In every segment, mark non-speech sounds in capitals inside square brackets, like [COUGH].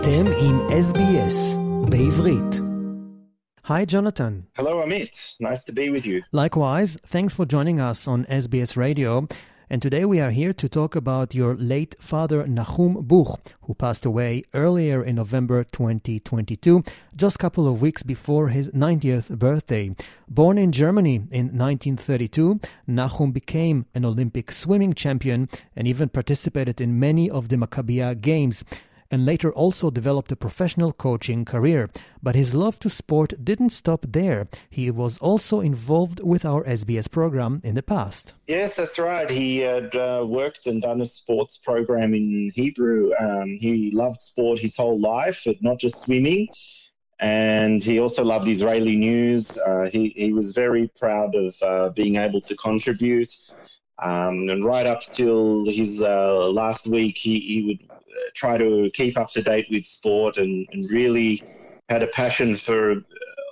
אתם עם SBS בעברית. Hi, Jonathan. Hello, Amit. Nice to be with you. Likewise, thanks for joining us on SBS Radio. And today we are here to talk about your late father, Nachum Buch, who passed away earlier in November 2022, just a couple of weeks before his 90th birthday. Born in Germany in 1932, Nachum became an Olympic swimming champion and even participated in many of the Maccabiah Games and later also developed a professional coaching career. But his love to sport didn't stop there. He was also involved with our SBS program in the past. Yes, that's right. He had uh, worked and done a sports program in Hebrew. Um, he loved sport his whole life, not just swimming. And he also loved Israeli news. Uh, he, he was very proud of uh, being able to contribute. Um, and right up till his uh, last week, he, he would try to keep up to date with sport and, and really had a passion for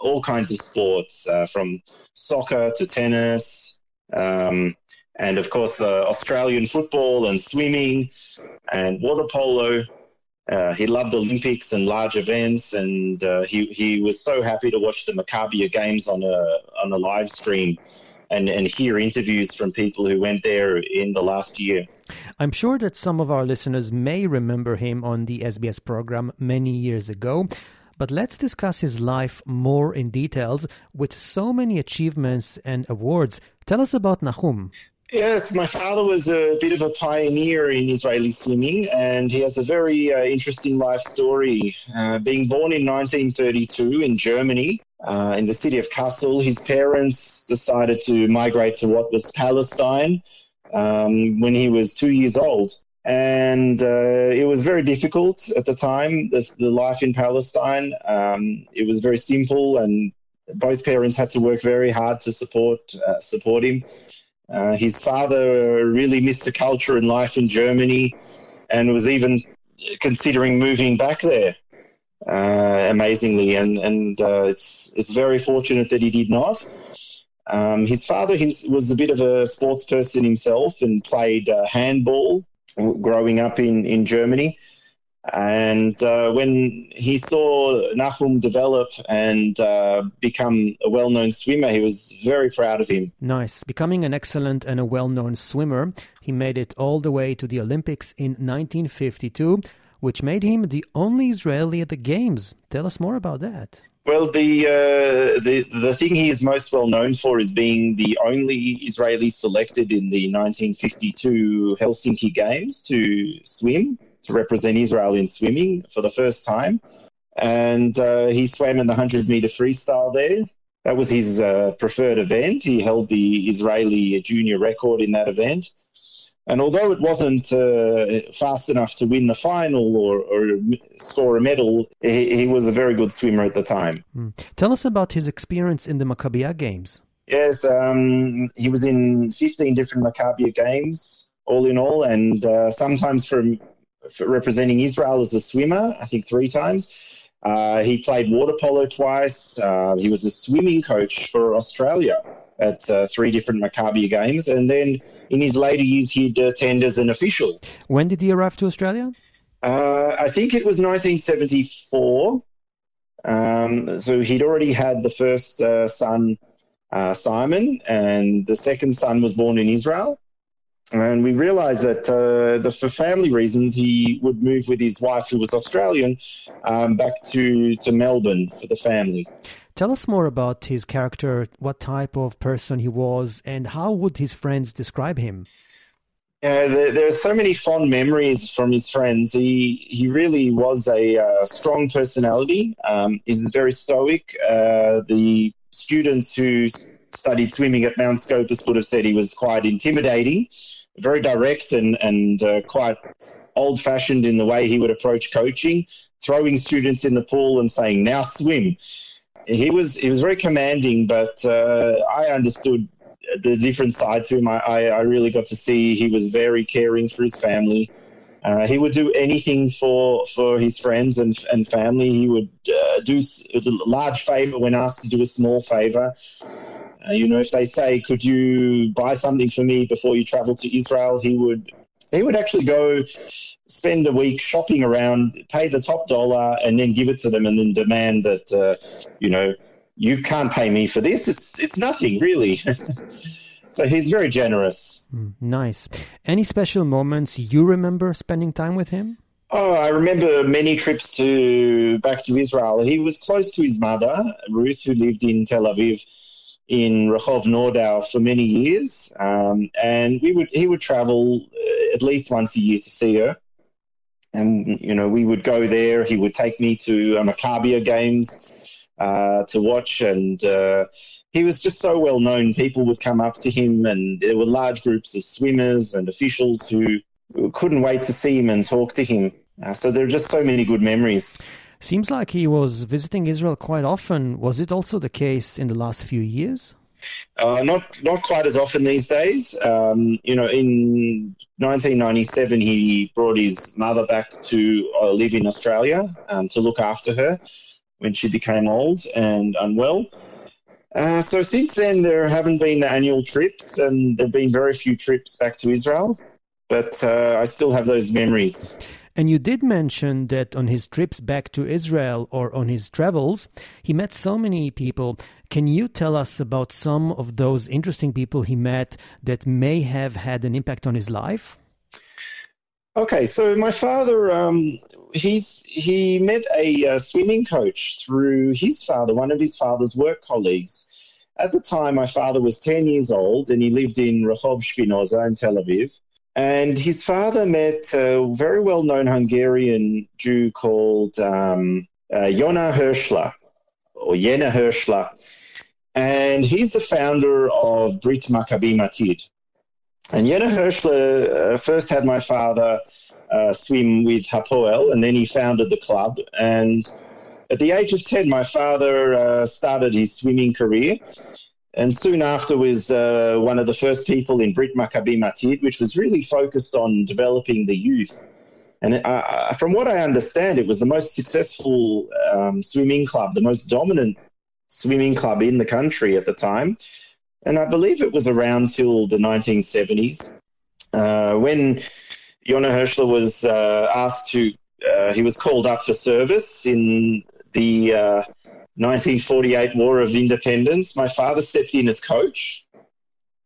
all kinds of sports, uh, from soccer to tennis, um, and of course uh, Australian football and swimming and water polo. Uh, he loved Olympics and large events, and uh, he he was so happy to watch the Maccabiah games on a on a live stream, and and hear interviews from people who went there in the last year. I'm sure that some of our listeners may remember him on the SBS program many years ago. But let's discuss his life more in details with so many achievements and awards. Tell us about Nachum. Yes, my father was a bit of a pioneer in Israeli swimming, and he has a very uh, interesting life story. Uh, being born in 1932 in Germany, uh, in the city of Kassel, his parents decided to migrate to what was Palestine um, when he was two years old. And uh, it was very difficult at the time, the, the life in Palestine. Um, it was very simple, and both parents had to work very hard to support, uh, support him. Uh, his father really missed the culture and life in Germany and was even considering moving back there. Uh, amazingly, and and uh, it's it's very fortunate that he did not. Um, his father was a bit of a sports person himself and played uh, handball growing up in, in Germany. And uh, when he saw Nachum develop and uh, become a well known swimmer, he was very proud of him. Nice. Becoming an excellent and a well known swimmer, he made it all the way to the Olympics in 1952, which made him the only Israeli at the Games. Tell us more about that. Well, the, uh, the the thing he is most well known for is being the only Israeli selected in the 1952 Helsinki Games to swim to represent Israel in swimming for the first time, and uh, he swam in the 100 meter freestyle there. That was his uh, preferred event. He held the Israeli junior record in that event. And although it wasn't uh, fast enough to win the final or, or score a medal, he, he, was a very good swimmer at the time. Mm. Tell us about his experience in the Maccabiah Games. Yes, um, he was in 15 different Maccabiah Games, all in all, and uh, sometimes from, representing Israel as a swimmer, I think three times. Uh, he played water polo twice. Uh, he was a swimming coach for Australia at uh, three different Maccabi games. And then in his later years, he'd attend as an official. When did he arrive to Australia? Uh, I think it was 1974. Um, so he'd already had the first uh, son, uh, Simon, and the second son was born in Israel. And we realized that uh, the, for family reasons, he would move with his wife, who was Australian, um, back to, to Melbourne for the family. Tell us more about his character, what type of person he was, and how would his friends describe him? Yeah, there, there, are so many fond memories from his friends. He he really was a uh, strong personality. Um, he's very stoic. Uh, the students who studied swimming at Mount Scopus would have said he was quite intimidating, very direct, and and uh, quite old fashioned in the way he would approach coaching, throwing students in the pool and saying, "Now swim." he was he was very commanding, but uh, I understood the different side to him. I, I, really got to see he was very caring for his family. Uh, he would do anything for for his friends and and family. He would uh, do a large favor when asked to do a small favor. Uh, you know, if they say, "Could you buy something for me before you travel to Israel?" he would he would actually go spend a week shopping around, pay the top dollar, and then give it to them, and then demand that uh, you know you can't pay me for this. It's it's nothing really. [LAUGHS] so he's very generous. Mm, nice. Any special moments you remember spending time with him? Oh, I remember many trips to back to Israel. He was close to his mother, Ruth, who lived in Tel Aviv in Rehov Nordau for many years, um, and we would he would travel uh, at least once a year to see her. And you know, we would go there. He would take me to uh, Maccabiah games uh, to watch, and uh, he was just so well known. People would come up to him, and there were large groups of swimmers and officials who couldn't wait to see him and talk to him. Uh, so there are just so many good memories. Seems like he was visiting Israel quite often. Was it also the case in the last few years? Uh, not not quite as often these days. Um, you know, in 1997, he brought his mother back to uh, live in Australia um, to look after her when she became old and unwell. Uh, so since then, there haven't been the annual trips, and there've been very few trips back to Israel but uh, I still have those memories. And you did mention that on his trips back to Israel or on his travels, he met so many people. Can you tell us about some of those interesting people he met that may have had an impact on his life? Okay, so my father, um, he's he met a uh, swimming coach through his father, one of his father's work colleagues. At the time, my father was ten years old, and he lived in Rehov Shpinoza in Tel Aviv. And his father met a very well known Hungarian Jew called um, uh, Yona Hirschler, or Yena Hirschler. And he's the founder of Brit Maccabi Matid. And Yena Hirschler uh, first had my father uh, swim with Hapoel, and then he founded the club. And at the age of 10, my father uh, started his swimming career and soon after was uh, one of the first people in Brit Maccabi Matid, which was really focused on developing the youth. And uh, uh, from what I understand, it was the most successful um, swimming club, the most dominant swimming club in the country at the time. And I believe it was around till the 1970s uh, when Yona Hirschler was uh, asked to, uh, he was called up for service in the 1948 War of Independence, my father stepped in as coach.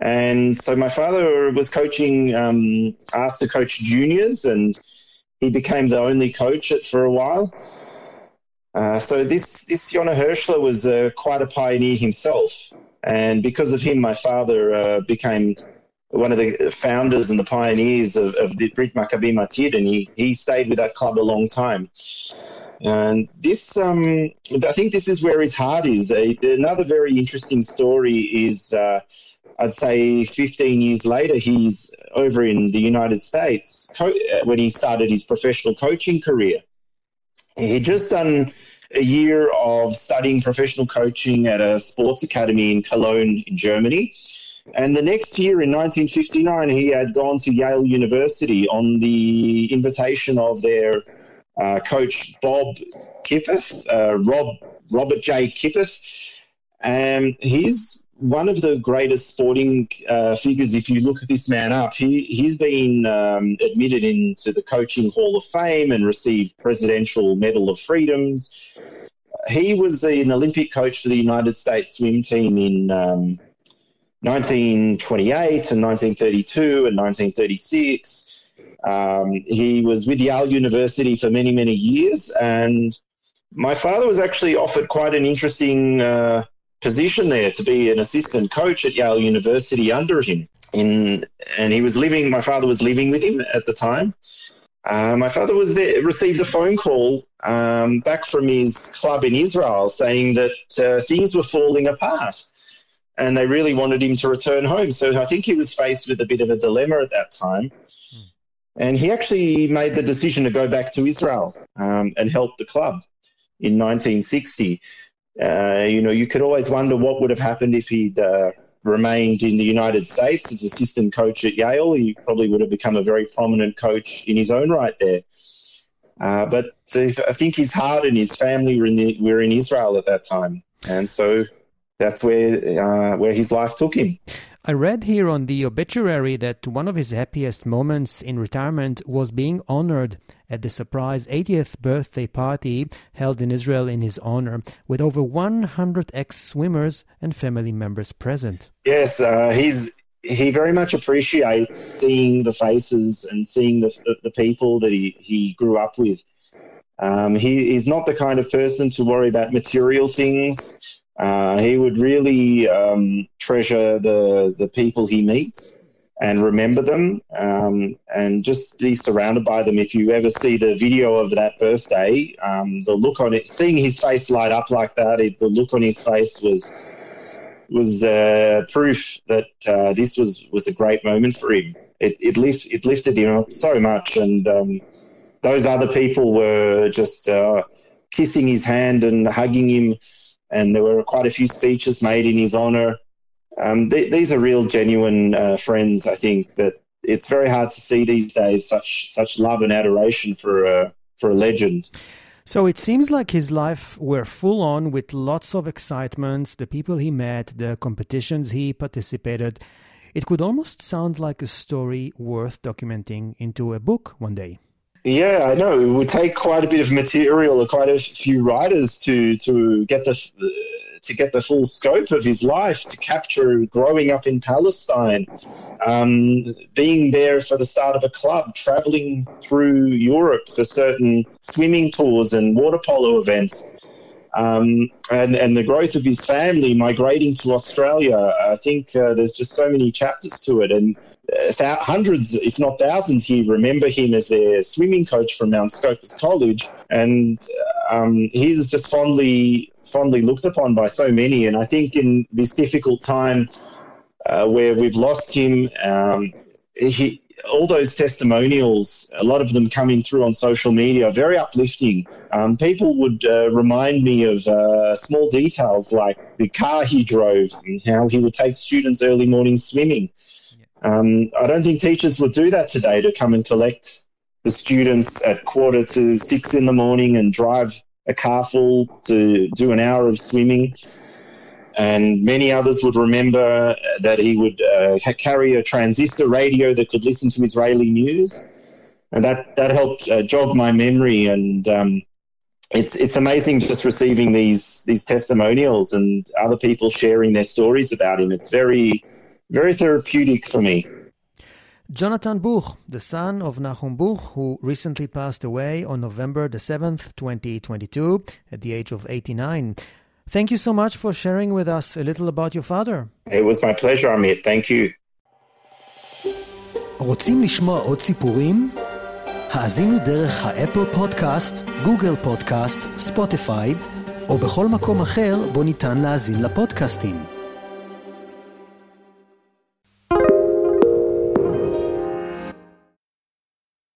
And so my father was coaching, um, asked to coach juniors, and he became the only coach for a while. Uh, so this this Yona Herschler was uh, quite a pioneer himself, and because of him, my father uh, became one of the founders and the pioneers of, of the Brit Maccabi Matid, and he, he stayed with that club a long time. And this, um, I think this is where his heart is. another very interesting story is, uh, I'd say 15 years later, he's over in the United States co- when he started his professional coaching career. He just done a year of studying professional coaching at a sports academy in Cologne, in Germany. And the next year, in 1959, he had gone to Yale University on the invitation of their uh, coach Bob Kiphuth, uh, Rob Robert J. Kiphuth, and he's one of the greatest sporting uh, figures. If you look at this man up, he he's been um, admitted into the Coaching Hall of Fame and received Presidential Medal of Freedoms. He was an Olympic coach for the United States swim team in um, 1928 and 1932 and 1936. Um, he was with Yale University for many, many years, and my father was actually offered quite an interesting uh, position there to be an assistant coach at Yale University under him. In and he was living. My father was living with him at the time. Uh, my father was there, received a phone call um, back from his club in Israel saying that uh, things were falling apart and they really wanted him to return home. So I think he was faced with a bit of a dilemma at that time. And he actually made the decision to go back to Israel um, and help the club in 1960. Uh, you know, you could always wonder what would have happened if he'd uh, remained in the United States as assistant coach at Yale. He probably would have become a very prominent coach in his own right there. Uh, but I think his heart and his family were in, the, were in Israel at that time, and so that's where uh, where his life took him. I read here on the obituary that one of his happiest moments in retirement was being honored at the surprise 80th birthday party held in Israel in his honor, with over 100 ex swimmers and family members present. Yes, uh, he's he very much appreciates seeing the faces and seeing the, the, the people that he, he grew up with. Um, he, he's not the kind of person to worry about material things. Uh, he would really um, treasure the, the people he meets and remember them um, and just be surrounded by them. If you ever see the video of that birthday, um, the look on it, seeing his face light up like that, it, the look on his face was was uh, proof that uh, this was, was a great moment for him. It, it, lift, it lifted him up so much, and um, those other people were just uh, kissing his hand and hugging him, and there were quite a few speeches made in his honor. Um, th- these are real, genuine uh, friends. I think that it's very hard to see these days such such love and adoration for a for a legend. So it seems like his life were full on with lots of excitement, the people he met, the competitions he participated. It could almost sound like a story worth documenting into a book one day. Yeah, I know. It would take quite a bit of material or quite a few writers to to get the to get the full scope of his life, to capture growing up in Palestine, um, being there for the start of a club, traveling through Europe for certain swimming tours and water polo events. Um, and, and the growth of his family migrating to Australia. I think uh, there's just so many chapters to it. And uh, th- hundreds, if not thousands, here remember him as their swimming coach from Mount Scopus College. And um, he's just fondly fondly looked upon by so many. And I think in this difficult time uh, where we've lost him, um, he, all those testimonials, a lot of them coming through on social media, are very uplifting. Um, people would uh, remind me of uh, small details like the car he drove and how he would take students early morning swimming. Um, I don't think teachers would do that today to come and collect the students at quarter to six in the morning and drive a car full to do an hour of swimming. And many others would remember that he would uh, carry a transistor radio that could listen to Israeli news. And that, that helped uh, jog my memory. And um, it's, it's amazing just receiving these, these testimonials and other people sharing their stories about him. It's very, very therapeutic for me. Jonathan Buch, the son of Nachum Buch, who recently passed away on November the 7th, 2022, at the age of 89. Thank you so much for sharing with us a little about your father. It was my pleasure, Amit. Thank you. רוצים לשמוע עוד סיפורים? האזינו דרך האפל פודקאסט, גוגל פודקאסט, ספוטיפיי, או בכל מקום אחר בו ניתן להאזין לפודקאסטים.